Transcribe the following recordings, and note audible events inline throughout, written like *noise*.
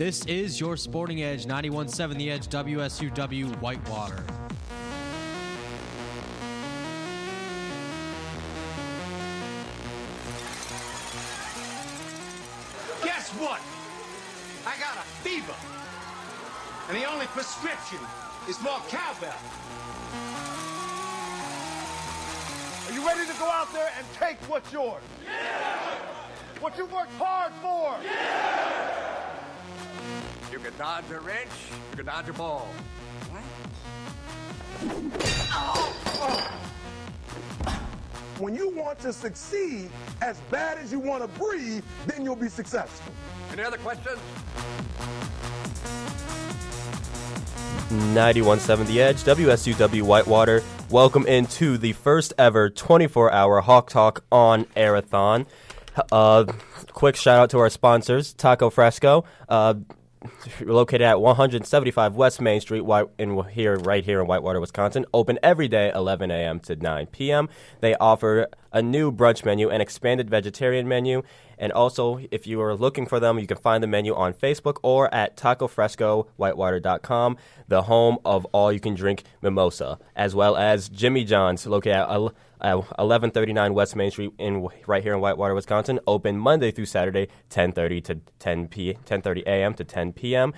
This is your Sporting Edge 91.7 The Edge WSUW Whitewater. Guess what? I got a fever. And the only prescription is more cowbell. Are you ready to go out there and take what's yours? Yeah! What you worked hard for? Yeah! You can dodge a wrench, you can dodge a ball. When you want to succeed as bad as you want to breathe, then you'll be successful. Any other questions? 91.7 The Edge, WSUW Whitewater. Welcome into the first ever 24 hour Hawk Talk on Airathon. Uh, quick shout out to our sponsors, Taco Fresco. Uh, located at 175 West Main Street, in here, right here in Whitewater, Wisconsin. Open every day, 11 a.m. to 9 p.m. They offer a new brunch menu, an expanded vegetarian menu, and also, if you are looking for them, you can find the menu on Facebook or at tacofrescowhitewater.com, the home of all you can drink mimosa, as well as Jimmy John's, located at uh, 1139 West Main Street in right here in Whitewater, Wisconsin. Open Monday through Saturday, 10:30 to 10 p 10:30 a.m. to 10 p.m.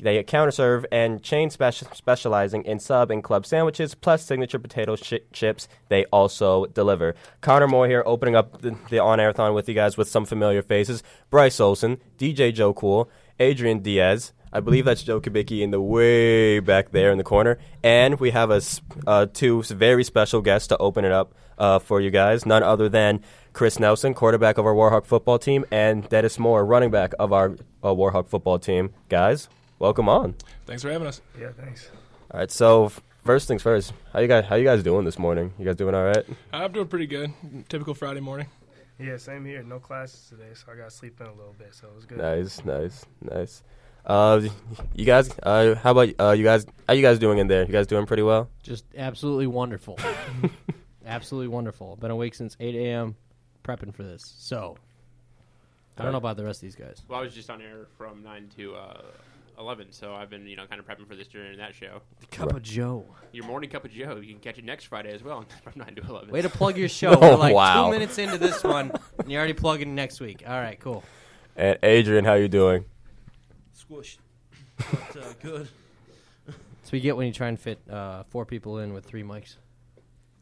They counter serve and chain speci- specializing in sub and club sandwiches plus signature potato shi chips. They also deliver. Connor Moore here, opening up the, the on airathon with you guys with some familiar faces: Bryce Olson, DJ Joe Cool, Adrian Diaz. I believe that's Joe Kubicki in the way back there in the corner. And we have a, s- uh, two very special guests to open it up uh, for you guys. None other than Chris Nelson, quarterback of our Warhawk football team, and Dennis Moore, running back of our uh, Warhawk football team. Guys, welcome on. Thanks for having us. Yeah, thanks. All right, so first things first, how you guys how you guys doing this morning? You guys doing all right? I'm doing pretty good. Typical Friday morning. Yeah, same here. No classes today, so I got to sleep in a little bit, so it was good. Nice, nice, nice. Uh, you guys, uh, how about uh, you guys? How you guys doing in there? You guys doing pretty well? Just absolutely wonderful. *laughs* absolutely wonderful. Been awake since 8 a.m. prepping for this. So, I don't know about the rest of these guys. Well, I was just on air from nine to uh, eleven, so I've been you know kind of prepping for this during that show. Cup of Joe. Your morning cup of Joe. You can catch it next Friday as well *laughs* from nine to eleven. Way to plug your show. *laughs* Oh, We're like wow. two minutes into this one, and you're already plugging next week. All right, cool. And Adrian, how you doing? Squished. *laughs* But uh, good. *laughs* So we get when you try and fit uh, four people in with three mics.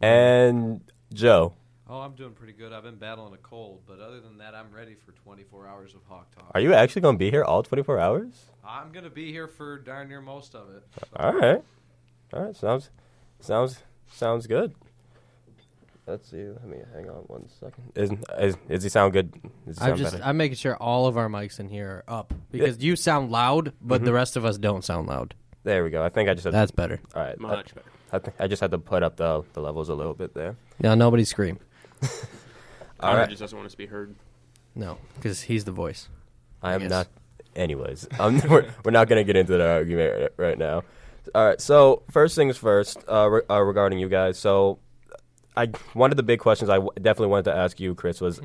And Joe. Oh, I'm doing pretty good. I've been battling a cold, but other than that, I'm ready for 24 hours of Hawk Talk. Are you actually going to be here all 24 hours? I'm going to be here for darn near most of it. So. All right. All right. Sounds sounds sounds good. Let's see. Let me hang on one second. Is is, does he sound good? Does he I'm sound just better? I'm making sure all of our mics in here are up because you sound loud, but Mm-hmm. the rest of us don't sound loud. there we go. I think I just had That's better. all right. much better. I, I think I just had to put up the the levels a little bit there. Now nobody scream. *laughs* All Connor right. just doesn't want us to be heard. No, because he's the voice. I am guess. not. Anyways, um, *laughs* we're, we're not going to get into that argument r- right now. All right. So first things first, uh, re- uh, regarding you guys. So, I one of the big questions I w- definitely wanted to ask you, Chris, was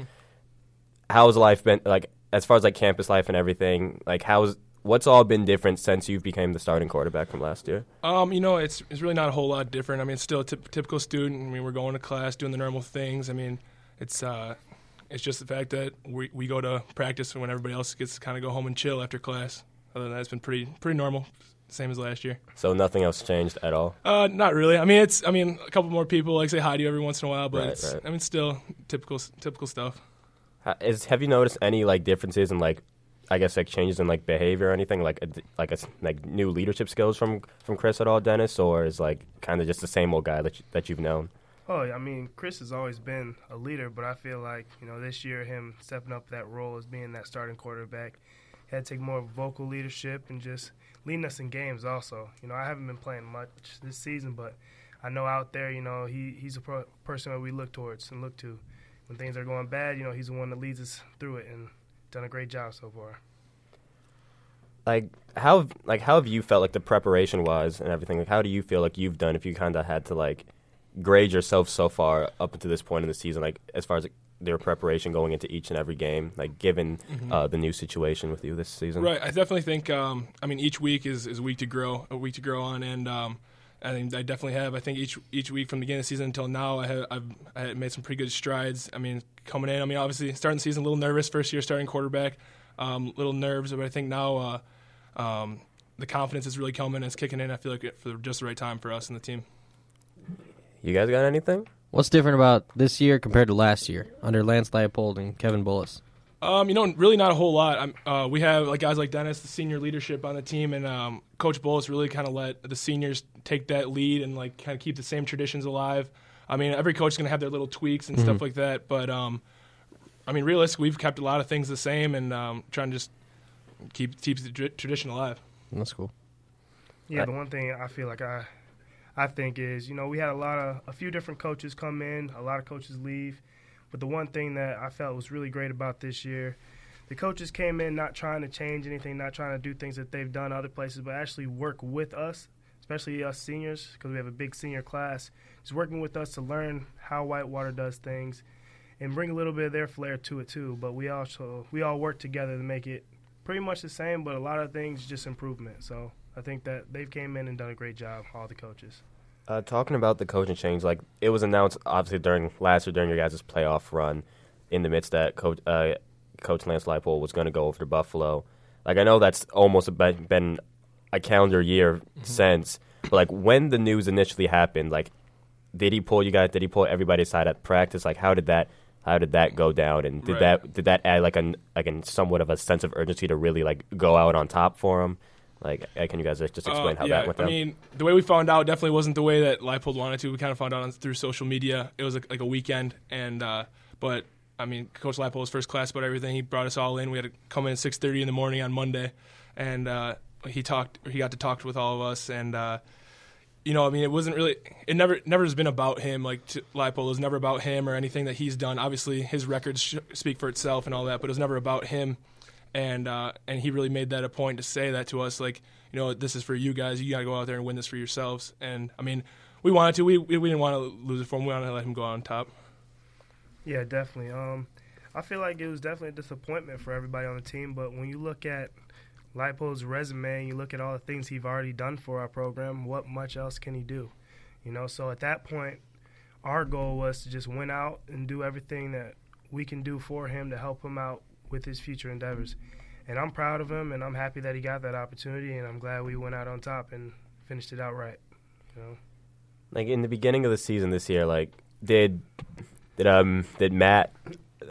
how's life been like as far as like campus life and everything? Like how's what's all been different since you became the starting quarterback from last year? Um, you know, it's it's really not a whole lot different. I mean, it's still a typical student. I mean, we're going to class, doing the normal things. I mean, it's uh, it's just the fact that we we go to practice when everybody else gets to kind of go home and chill after class. Other than that, it's been pretty pretty normal, same as last year. So nothing else changed at all. Uh, not really. I mean, it's I mean, a couple more people like say hi to you every once in a while, but Right, it's right. I mean, still typical typical stuff. Ha- Is have you noticed any like differences in like I guess like changes in like behavior or anything like a, d- like a s like new leadership skills from from Chris at all, Dennis, or is like kind of just the same old guy that you, that you've known? Oh, I mean, Chris has always been a leader, but I feel like you know this year him stepping up that role as being that starting quarterback he had to take more vocal leadership and just leading us in games. Also, you know, I haven't been playing much this season, but I know out there, you know, he he's a pro- person that we look towards and look to when things are going bad. You know, he's the one that leads us through it and done a great job so far. Like how like how have you felt like the preparation wise and everything? Like how do you feel like you've done if you kind of had to like grade yourself so far up until this point in the season? Like as far as like, their preparation going into each and every game, like given uh, the new situation with you this season? Right. I definitely think. Um, I mean, each week is, is a week to grow, a week to grow on, and um, I think I definitely have. I think each each week from the beginning of the season until now, I have I've I have made some pretty good strides. I mean, coming in, I mean, obviously starting the season a little nervous, first year starting quarterback, um, little nerves, but I think now uh, um, the confidence is really coming. and It's kicking in. I feel like for just the right time for us and the team. You guys got anything? What's different about this year compared to last year under Lance Leipold and Kevin Bullis? Um, you know, really not a whole lot. I'm, uh, we have like guys like Dennis, the senior leadership on the team, and um, Coach Bullis really kind of let the seniors take that lead and like kind of keep the same traditions alive. I mean, every coach is going to have their little tweaks and stuff like that, but um, I mean, realistically, we've kept a lot of things the same and um, trying to just keep keep the tr- tradition alive. That's cool. Yeah, the one thing I feel like I, I think is you know we had a lot of a few different coaches come in, a lot of coaches leave, but the one thing that I felt was really great about this year, the coaches came in not trying to change anything, not trying to do things that they've done other places, but actually work with us, especially us seniors because we have a big senior class, just working with us to learn how Whitewater does things, and bring a little bit of their flair to it too. But we also we all work together to make it pretty much the same, but a lot of things just improvement. So. I think that they've came in and done a great job, all the coaches. Uh, talking about the coaching change, like it was announced obviously during last year during your guys' playoff run, in the midst that coach uh, Coach Lance Leipold was going to go over to Buffalo. Like I know that's almost been, been a calendar year since, but like when the news initially happened, like did he pull you guys? Did he pull everybody aside at practice? Like how did that? How did that go down? And did Right. that did that add like an like an somewhat of a sense of urgency to really like go out on top for him? Like, uh, can you guys just explain Uh, how yeah, that went down? I mean, the way we found out definitely wasn't the way that Leipold wanted to. We kind of found out on, through social media. It was like, like a weekend, and uh, but I mean, Coach Leipold was first class about everything. He brought us all in. We had to come in at six thirty in the morning on Monday, and uh, he talked. He got to talk with all of us, and uh, you know, I mean, it wasn't really. It never never has been about him. Like to, Leipold it was never about him or anything that he's done. Obviously, his records sh- speak for itself and all that, but it was never about him and uh, and he really made that a point to say that to us, like you know, this is for you guys. You got to go out there and win this for yourselves. And I mean, we wanted to. We we, didn't want to lose it for him. We wanted to let him go out on top. Yeah, definitely. Um, I feel like it was definitely a disappointment for everybody on the team. But when you look at Leipold's resume and you look at all the things he's already done for our program, what much else can he do? You know, so at that point, our goal was to just win out and do everything that we can do for him to help him out with his future endeavors. And I'm proud of him, and I'm happy that he got that opportunity, and I'm glad we went out on top and finished it out right. You know. like in the beginning of the season this year, like did did um did Matt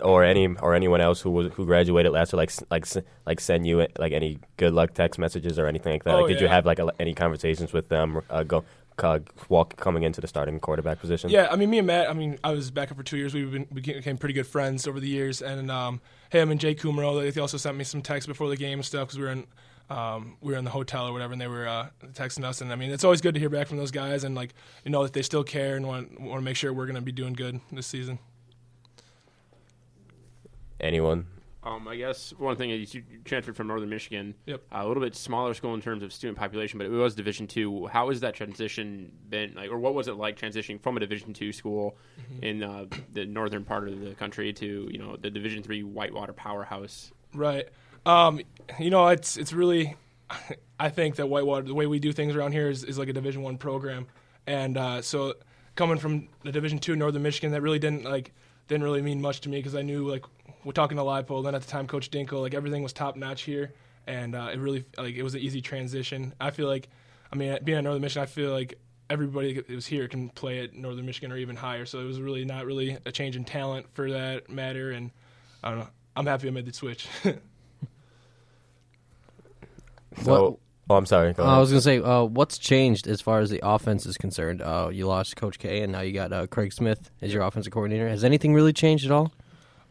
or any or anyone else who was who graduated last year like like like send you like any good luck text messages or anything like that? Oh, like, did you have like a, any conversations with them uh, go uh, walk coming into the starting quarterback position? Yeah, I mean, me and Matt. I mean, I was backup for two years. We've been we became pretty good friends over the years, and um, him and Jake Kumerow. They also sent me some texts before the game and stuff because we were in um, we were in the hotel or whatever, and they were uh, texting us. And I mean, it's always good to hear back from those guys, and like you know that they still care and want want to make sure we're going to be doing good this season. Anyone? Um, I guess one thing is you transferred from Northern Michigan. Yep. a little bit smaller school in terms of student population, but it was Division two. How has that transition been like, or what was it like transitioning from a Division two school Mm-hmm. in uh, the northern part of the country to you know the Division three Whitewater powerhouse? Right. Um, you know, it's it's really. I think that Whitewater, the way we do things around here, is, is like a Division One program, and uh, so coming from the Division Two Northern Michigan, that really didn't like didn't really mean much to me because I knew like we're talking to Leipold, then at the time Coach Dinkle, like everything was top notch here, and uh, it really like it was an easy transition. I feel like, I mean, being at Northern Michigan, I feel like everybody that was here can play at Northern Michigan or even higher. So it was really not really a change in talent for that matter, and I don't know. I'm happy I made the switch. *laughs* So, oh, I'm sorry. Go Uh, ahead. I was gonna say, uh, what's changed as far as the offense is concerned? Uh, you lost Coach K, and now you got uh, Craig Smith as your offensive coordinator. Has anything really changed at all?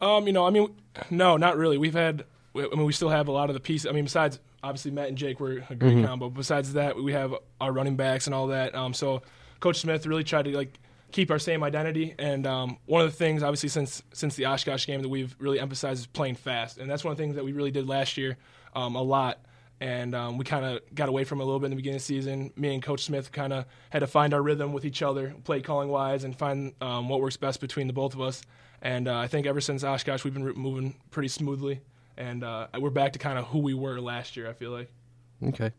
Um, you know, I mean, no, not really. We've had, I mean, we still have a lot of the pieces. I mean, besides obviously Matt and Jake were a great combo. Besides that, we have our running backs and all that. Um, so Coach Smith really tried to like keep our same identity. And um, one of the things, obviously, since since the Oshkosh game that we've really emphasized is playing fast, and that's one of the things that we really did last year um, a lot. And um, we kind of got away from it a little bit in the beginning of the season. Me and Coach Smith kind of had to find our rhythm with each other, play calling wise, and find um, what works best between the both of us. And uh, I think ever since Oshkosh, we've been re- moving pretty smoothly, and uh, we're back to kind of who we were last year. I feel like. Okay.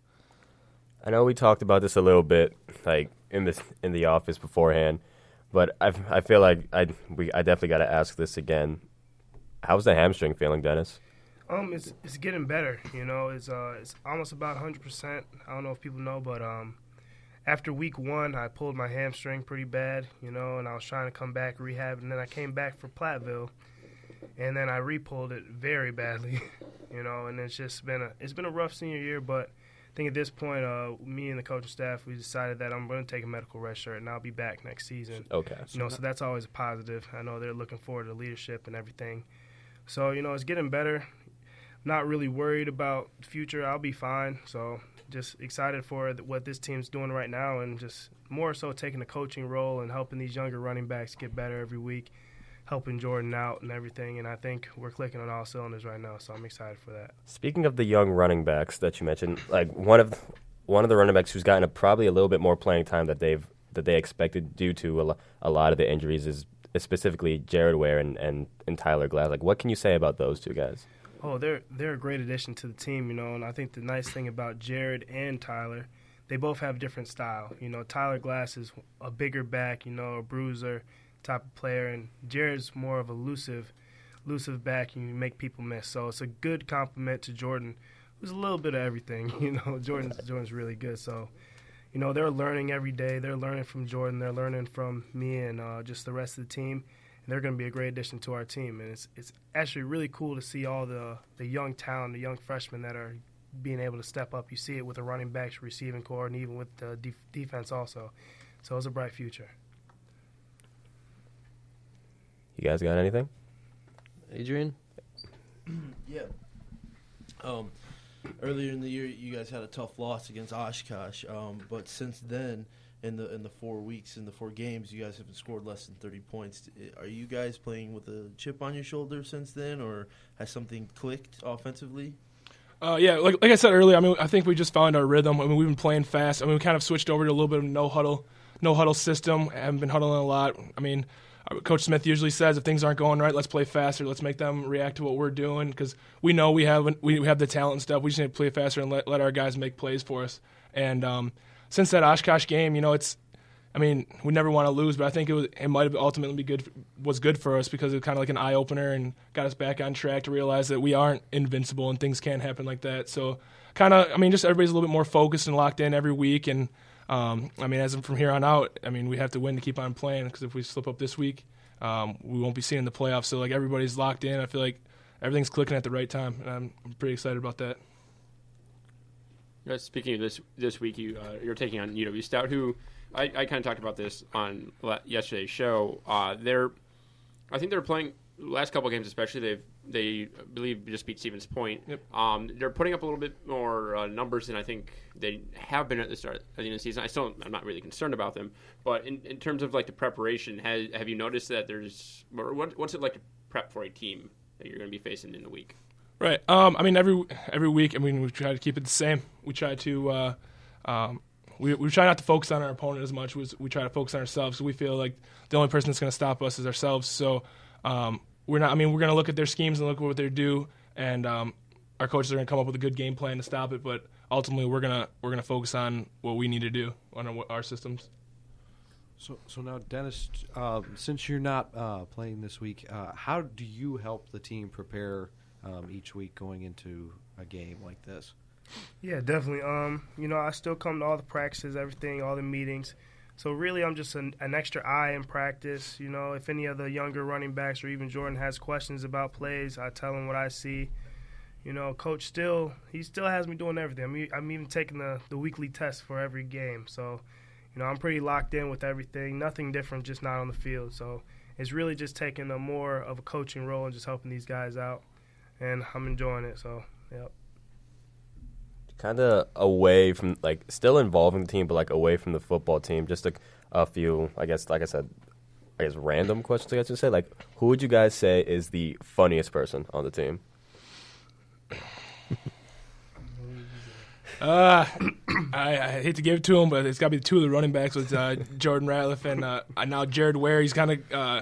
I know we talked about this a little bit, like in this in the office beforehand, but I I feel like I we I definitely got to ask this again. How's the hamstring feeling, Dennis? Um, it's it's getting better. You know, it's uh, it's almost about 100. percent I don't know if people know, but um, after week one, I pulled my hamstring pretty bad. You know, and I was trying to come back rehab, and then I came back for Platteville, and then I re-pulled it very badly. *laughs* you know, and it's just been a it's been a rough senior year, but I think at this point, uh, me and the coaching staff, we decided that I'm going to take a medical redshirt and I'll be back next season. Okay. You know, so that's always a positive. I know they're looking forward to leadership and everything. So you know, it's getting better. Not really worried about the future. I'll be fine. So just excited for what this team's doing right now, and just more so taking a coaching role and helping these younger running backs get better every week helping Jordan out and everything. And I think we're clicking on all cylinders right now, so I'm excited for that. Speaking of the young running backs that you mentioned, like one of one of the running backs who's gotten a, probably a little bit more playing time that they've that they expected due to a, lot of the injuries is, is specifically Jared Ware and, and, and Tyler Glass. Like, what can you say about those two guys? Oh, they're they're a great addition to the team, you know. And I think the nice thing about Jared and Tyler, they both have different style. You know, Tyler Glass is a bigger back, you know, a bruiser type of player, and Jared's more of a elusive, elusive back, and you make people miss. So it's a good complement to Jordan, who's a little bit of everything. *laughs* You know, Jordan's Jordan's really good. So, you know, they're learning every day. They're learning from Jordan. They're learning from me and uh, just the rest of the team. And they're going to be a great addition to our team. And it's it's actually really cool to see all the the young talent, the young freshmen that are being able to step up. You see it with the running backs, receiving corps, and even with the def- defense also. So it's a bright future. You guys got anything? Adrian? *clears throat* yeah. Um, earlier in the year, you guys had a tough loss against Oshkosh, um, but since then, in the in the four weeks, in the four games, you guys haven't scored less than thirty points. Are you guys playing with a chip on your shoulder since then, or has something clicked offensively? Uh, yeah, like, like I said earlier, I mean, I think we just found our rhythm. I mean, we've been playing fast. I mean, we kind of switched over to a little bit of no huddle, no huddle system. I haven't been huddling a lot. I mean, Coach Smith usually says if things aren't going right, let's play faster. Let's make them react to what we're doing because we know we have we have the talent and stuff. We just need to play faster and let, let our guys make plays for us. And um, since that Oshkosh game, you know, it's I mean, we never want to lose, but I think it was it might have ultimately be good was good for us because it was kind of like an eye opener and got us back on track to realize that we aren't invincible and things can't happen like that. So kind of, I mean, just everybody's a little bit more focused and locked in every week and um, I mean, as from here on out, I mean, we have to win to keep on playing because if we slip up this week, um, we won't be seeing the playoffs. So like everybody's locked in. I feel like everything's clicking at the right time, and I'm, I'm pretty excited about that. Uh, speaking of this this week, you uh, you're taking on UW Stout, who I, I kind of talked about this on yesterday's show. Uh, they're I think they're playing last couple games, especially they've they I believe just beat Stevens Point. Yep. Um, they're putting up a little bit more uh, numbers than I think they have been at the start at the end of the season. I still I'm not really concerned about them, but in, in terms of like the preparation, has, have you noticed that there's what, what's it like to prep for a team that you're going to be facing in the week? Right. Um, I mean every every week. I mean we try to keep it the same. We try to. Uh, um, we, we try not to focus on our opponent as much. as we try to focus on ourselves. we feel like the only person that's going to stop us is ourselves. So um, we're not. I mean, we're going to look at their schemes and look at what they do, and um, our coaches are going to come up with a good game plan to stop it. But ultimately, we're gonna we're gonna focus on what we need to do on our, our systems. So, so now, Dennis, uh, since you're not uh, playing this week, uh, how do you help the team prepare um, each week going into a game like this? Yeah, definitely. Um, you know, I still come to all the practices, everything, all the meetings. So really, I'm just an, an, extra eye in practice. You know, if any of the younger running backs or even Jordan has questions about plays, I tell him what I see. You know, coach still he still has me doing everything. I'm, I'm even taking the the weekly test for every game. So, you know, I'm pretty locked in with everything. Nothing different, just not on the field. So it's really just taking a more of a coaching role and just helping these guys out, and I'm enjoying it. So, yep kind of away from like still involving the team, but like away from the football team. Just a, a few, I guess, like I said, I guess random questions. I guess you say, like, who would you guys say is the funniest person on the team? Uh, I, I hate to give it to him, but it's got to be two of the running backs with uh, Jordan Ratliff and uh, now Jared Ware. He's kind of uh,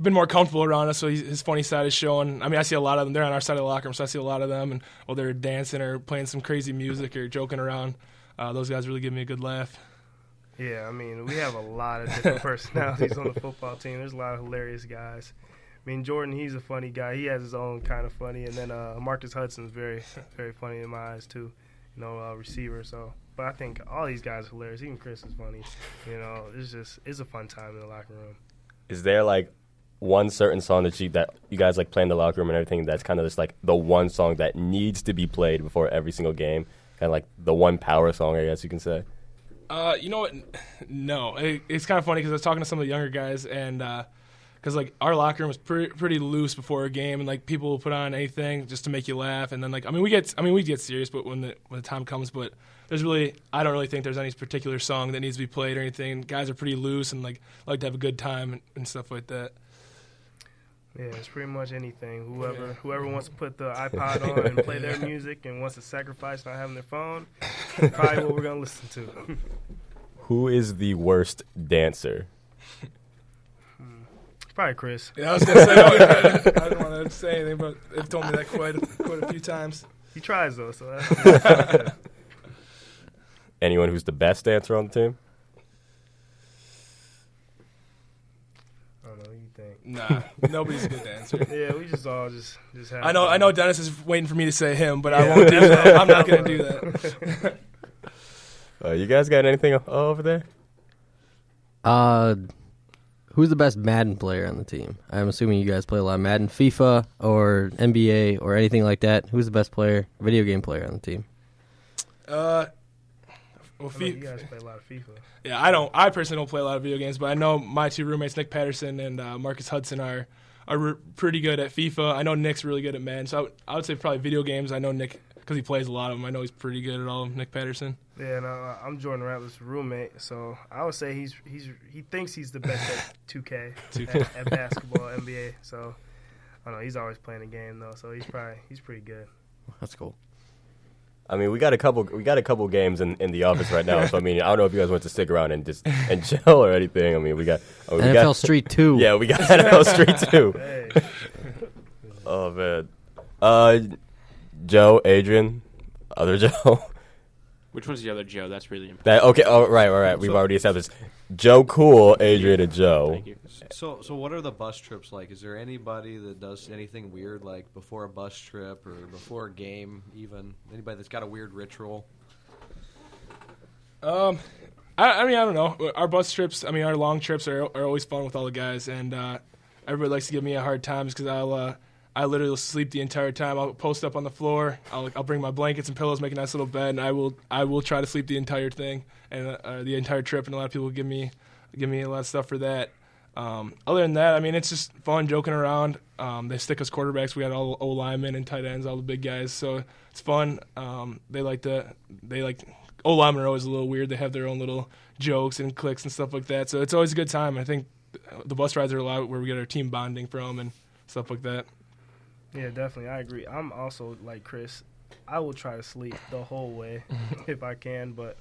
been more comfortable around us, so he's, his funny side is showing. I mean, I see a lot of them. They're on our side of the locker room, so I see a lot of them, and while they're dancing or playing some crazy music or joking around, uh, those guys really give me a good laugh. Yeah, I mean, we have a lot of different *laughs* personalities on the football team. There's a lot of hilarious guys. I mean, Jordan, he's a funny guy. He has his own kind of funny, and then uh, Marcus Hudson's very, very funny in my eyes too. You know, uh, receiver. So, but I think all these guys are hilarious. Even Chris is funny. You know, it's just it's a fun time in the locker room. Is there like one certain song that you that you guys like play in the locker room and everything? That's kind of just like the one song that needs to be played before every single game. Kind of like the one power song, I guess you can say. Uh, you know what? No, it, it's kind of funny because I was talking to some of the younger guys, and because like our locker room was pretty pretty loose before a game, and like people will put on anything just to make you laugh, and then like I mean we get I mean we get serious, but when the when the time comes, but there's really I don't really think there's any particular song that needs to be played or anything. Guys are pretty loose and like like to have a good time and, and stuff like that. Yeah, it's pretty much anything. Whoever whoever wants to put the *laughs* iPod on and play their music and wants to sacrifice not having their phone, *laughs* probably what we're gonna listen to. Who is the worst dancer? Hmm. Probably Chris. Yeah, I was gonna say *laughs* I don't want to say anything, but they've told me that quite a, quite a few times. He tries though, so that's Anyone who's the best dancer on the team? I don't know. You think? Nah, nobody's a good dancer. *laughs* Yeah, we just all just just have. I know. fun. I know. Dennis is waiting for me to say him, but I won't do that. I'm not going to do that. *laughs* Uh, you guys got anything over there? Uh, who's the best Madden player on the team? I'm assuming you guys play a lot of Madden, FIFA, or NBA, or anything like that. Who's the best player, video game player on the team? Uh, well, I know you guys play a lot of FIFA. yeah, I don't. I personally don't play a lot of video games, but I know my two roommates, Nick Patterson and uh, Marcus Hudson, are are re- pretty good at FIFA. I know Nick's really good at Madden, so I would, say probably video games. I know Nick because he plays a lot of them. I know he's pretty good at all. of 'em, Nick Patterson. Yeah, no, uh, I'm Jordan Ratliff's roommate, so I would say he's he's he thinks he's the best at *laughs* 2K, 2K. At, at basketball, NBA. So I don't know. He's always playing the game though, so he's probably he's pretty good. That's cool. I mean, we got a couple. We got a couple games in, in the office right now. So I mean, I don't know if you guys want to stick around and just and *laughs* chill or anything. I mean, we got oh, we NFL got, Street 2. *laughs* Yeah, we got NFL Street Two. Hey, *laughs* Oh man, uh, Joe, Adrian, other Joe. Which one's the other Joe? That's really important. That okay? Oh right, right, right. We've So- already established Joe, cool, Adrian, and Joe. Thank you. So, so what are the bus trips like? Is there anybody that does anything weird, like before a bus trip or before a game? Even anybody that's got a weird ritual? Um, I, I mean, I don't know. Our bus trips, I mean, our long trips are, are always fun with all the guys, and uh, everybody likes to give me a hard time because I'll uh, I literally sleep the entire time. I'll post up on the floor. I'll I'll bring my blankets and pillows, make a nice little bed, and I will I will try to sleep the entire thing and uh, the entire trip. And a lot of people give me give me a lot of stuff for that. Um, other than that, I mean, it's just fun joking around. Um, they stick us quarterbacks. We got all O linemen and tight ends, all the big guys. So it's fun. Um, they like to they like O linemen are always a little weird. They have their own little jokes and clicks and stuff like that. So it's always a good time. I think the bus rides are a lot where we get our team bonding from and stuff like that. yeah, definitely, I agree. I'm also like Chris. I will try to sleep the whole way *laughs* if I can, but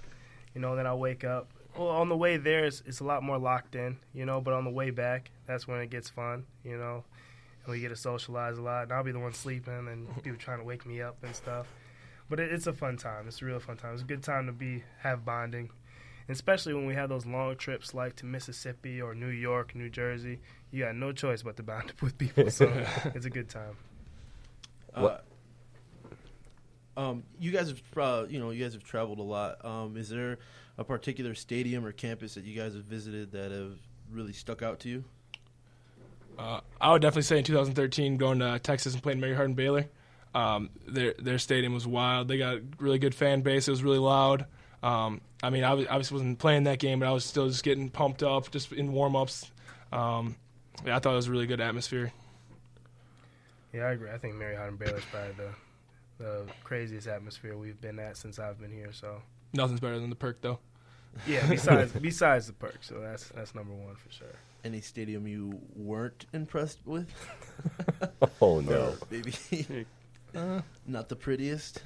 you know, then I wake up. Well, on the way there, it's, it's a lot more locked in, you know. But on the way back, that's when it gets fun, you know. And we get to socialize a lot, and I'll be the one sleeping, and *laughs* people trying to wake me up and stuff. But it, it's a fun time. It's a real fun time. It's a good time to be have bonding, and especially when we have those long trips like to Mississippi or New York, New Jersey. You got no choice but to bond *laughs* with people, so *laughs* it's a good time. What- Uh, um, you guys have, uh, you know, you guys have traveled a lot. Um, is there a particular stadium or campus that you guys have visited that have really stuck out to you? Uh, I would definitely say in 2013, going to Texas and playing Mary Hardin Baylor, um, their their stadium was wild. They got a really good fan base. It was really loud. Um, I mean, I was, obviously wasn't playing that game, but I was still just getting pumped up, just in warm ups. Um, yeah, I thought it was a really good atmosphere. Yeah, I agree. I think Mary Hardin Baylor's probably the the craziest atmosphere we've been at since I've been here. So Nothing's better than the perk, though. yeah, *laughs* besides besides the perk, so that's that's number one for sure. Any stadium you weren't impressed with? *laughs* Oh no. Or maybe *laughs* uh. not the prettiest.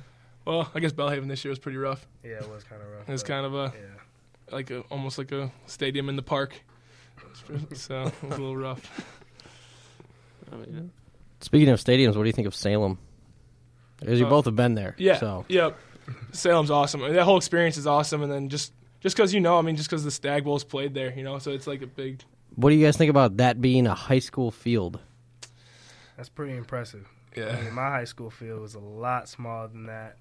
Well, I guess Belhaven this year was pretty rough. Yeah, it was kind of rough. It was kind of a yeah. like a almost like a stadium in the park. So it was a little rough. I mean, Speaking of stadiums, what do you think of Salem? Because you Uh, both have been there. Yeah. So Yep. Salem's awesome. That whole experience is awesome. And then just just because you know, I mean, just because the Stag Bowl's played there, you know, so it's like a big. what do you guys think about that being a high school field? That's pretty impressive. Yeah. I mean, my high school field was a lot smaller than that.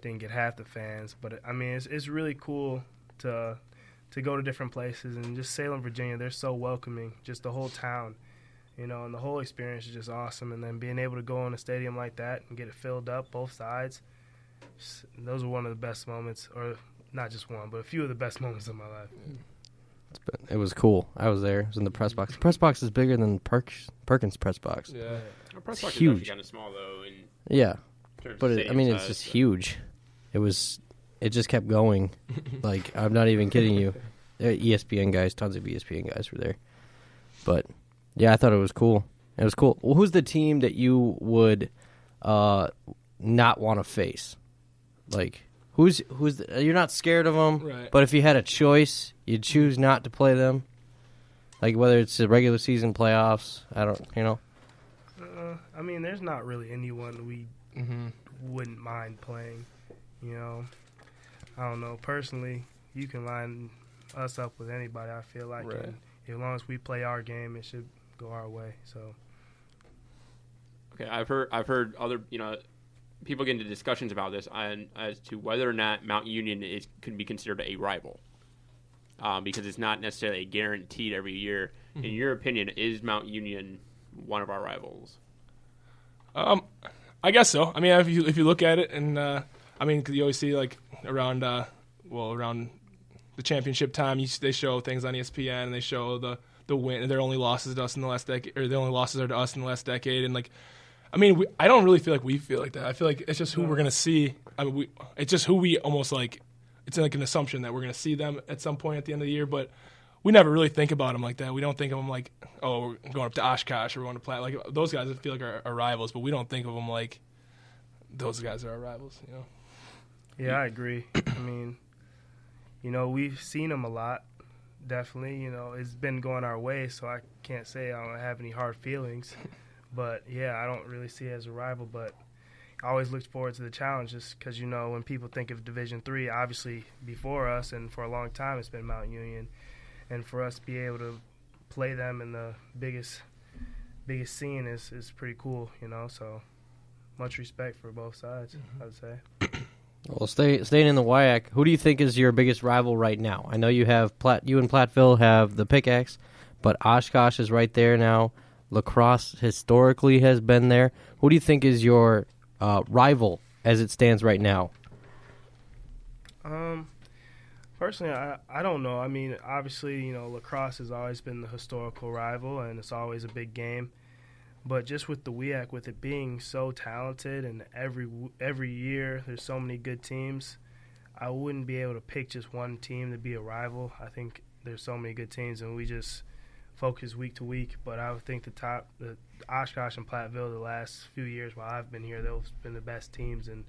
Didn't get half the fans, but I mean, it's it's really cool to to go to different places and just Salem, Virginia. They're so welcoming, just the whole town, you know, and the whole experience is just awesome. And then being able to go in a stadium like that and get it filled up both sides, just- those are one of the best moments, or not just one, but a few of the best *laughs* moments of my life. It was cool. I was there. I was in the press box. The press box is bigger than Perks, Perkins press box. Yeah. our press It's box is huge. actually kind of small though. In Yeah, terms of but it, I stadium mean, it's just so- huge. It was. It just kept going. *laughs* like I'm not even kidding you. *laughs* ESPN guys, tons of ESPN guys were there. But yeah, I thought it was cool. It was cool. Well, who's the team that you would uh, not want to face? Like who's who's the, you're not scared of them, Right. but if you had a choice, you'd choose not to play them. Like whether it's the regular season playoffs, I don't, you know. Uh, I mean, there's not really anyone we Mm-hmm. wouldn't mind playing. You know, I don't know. Personally, you can line us up with anybody. I feel like, Right. and as long as we play our game, it should go our way. So Okay, I've heard I've heard other you know people get into discussions about this on as to whether or not Mount Union is could be considered a rival, um, because it's not necessarily guaranteed every year. In Mhm. your opinion, is Mount Union one of our rivals? Um, I guess so. I mean, if you if you look at it, and uh, I mean, 'cause you always see like around, uh, well, around the championship time, you, they show things on ESPN, and they show the the win. Their only losses to us in the last decade, or the only losses are to us in the last decade, and like. I mean, we, I don't really feel like we feel like that. I feel like it's just who we're gonna see. I mean, we, it's just who we almost like. It's like an assumption that we're gonna see them at some point at the end of the year, but we never really think about them like that. We don't think of them like, oh, we're going up to Oshkosh or we're going to Platt. Like those guys, I feel like are, are rivals, but we don't think of them like those guys are our rivals. You know? yeah, I agree. I mean, you know, we've seen them a lot. Definitely, you know, it's been going our way, so I can't say I don't have any hard feelings. *laughs* But yeah, I don't really see it as a rival, but I always looked forward to the challenge just because you know when people think of Division Three, obviously before us and for a long time it's been Mount Union, and for us to be able to play them in the biggest biggest scene is is pretty cool, you know. So much respect for both sides, mm-hmm. I'd say. Well, stay, staying in the WIAC, who do you think is your biggest rival right now? I know you have Platt, you and Platteville have the pickaxe, but Oshkosh is right there now. La Crosse historically has been there. Who do you think is your uh, rival as it stands right now? Um, personally, I I don't know. I mean, obviously, you know, La Crosse has always been the historical rival, and it's always a big game. But just with the WIAC, with it being so talented, and every every year there's so many good teams, I wouldn't be able to pick just one team to be a rival. I think there's so many good teams, and we just focus week to week. But I would think the top, the Oshkosh and Platteville, the last few years while I've been here, those have been the best teams, and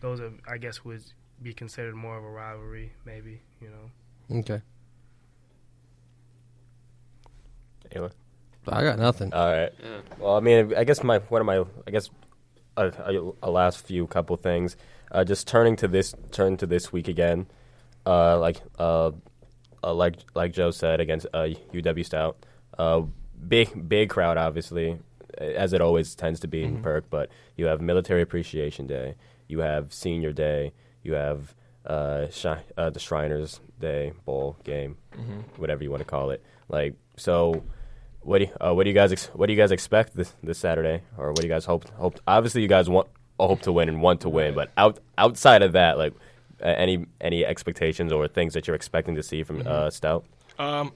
those are, I guess, would be considered more of a rivalry, maybe. You know. Okay. Anyone? I got nothing. All right. Yeah. Well, I mean, I guess my one of my I guess a, a, a last few couple things. Uh, just turning to this turn to this week again. Uh, like uh, uh, like like Joe said against uh, UW Stout. Uh, big big crowd, obviously, as it always tends to be in Perk. But you have Military Appreciation Day. You have Senior Day. You have uh, Shi- uh, the Shriners Day bowl game, whatever you want to call it. Like so. What do you, uh, what do you guys ex- what do you guys expect this this Saturday, or what do you guys hope hope? Obviously, you guys want hope to win and want to win, but out outside of that, like uh, any any expectations or things that you're expecting to see from uh, Stout? Um,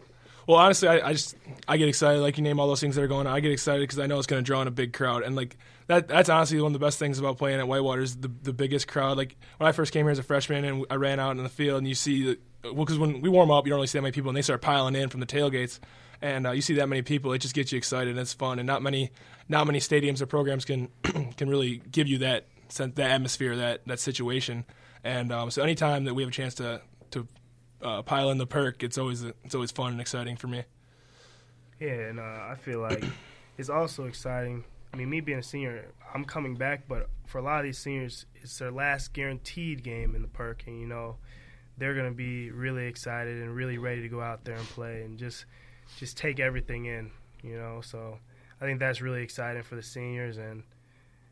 well, honestly, I, I just I get excited. Like you name all those things that are going on, I get excited because I know it's going to draw in a big crowd, and like that that's honestly one of the best things about playing at Whitewater is the the biggest crowd. Like when I first came here as a freshman and I ran out in the field, and you see the well, because when we warm up, you don't really see that many people, and they start piling in from the tailgates, and uh, you see that many people, it just gets you excited and it's fun. And not many not many stadiums or programs can *clears throat* can really give you that that atmosphere, that that situation. And um, so anytime that we have a chance to to uh, pile in the perk, it's always it's always fun and exciting for me. Yeah, and uh, I feel like *clears throat* it's also exciting. I mean, me being a senior, I'm coming back, but for a lot of these seniors, it's their last guaranteed game in the perk, and you know, they're going to be really excited and really ready to go out there and play and just just take everything in, you know. So I think that's really exciting for the seniors, and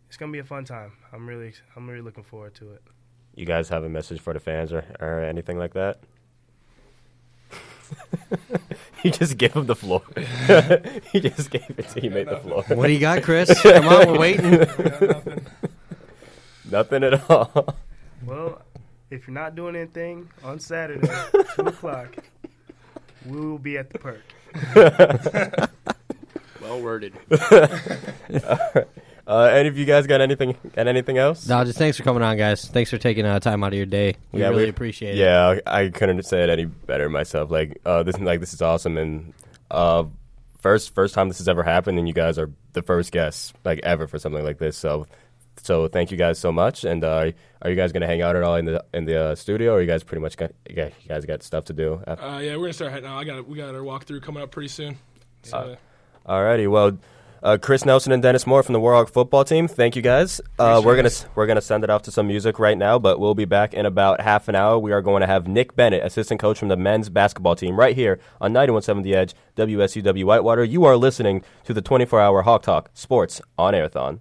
it's going to be a fun time. I'm really I'm really looking forward to it. You guys have a message for the fans or, or anything like that? *laughs* you just gave him the floor. *laughs* he just gave it to you, made the floor. What do you got, Chris? *laughs* Come on, we're waiting. nothing. Nothing at all. Well, if you're not doing anything on Saturday, two o'clock, we will be at the perk. *laughs* Well worded. *laughs* Uh, any of you guys got anything? Got anything else? No, just thanks for coming on, guys. Thanks for taking uh, time out of your day. We really appreciate it. Yeah, I I couldn't say it any better myself. Like, uh, this like this is awesome, and uh, first first time this has ever happened, and you guys are the first guests like ever for something like this. So, so thank you guys so much. And uh, are you guys gonna hang out at all in the in the uh, studio, or you guys pretty much got you guys- you guys got stuff to do? After? Uh, yeah, we're gonna start heading out. I got we got our walkthrough coming up pretty soon. So, Uh, Alrighty, well, uh, Chris Nelson and Dennis Moore from the Warhawk football team. Thank you guys. Uh, we're gonna we're gonna send it off to some music right now, but we'll be back in about half an hour. We are going to have Nick Bennett, assistant coach from the men's basketball team, right here on 91.7 The Edge, WSUW Whitewater. You are listening to the 24 hour Hawk Talk Sports on Airthon.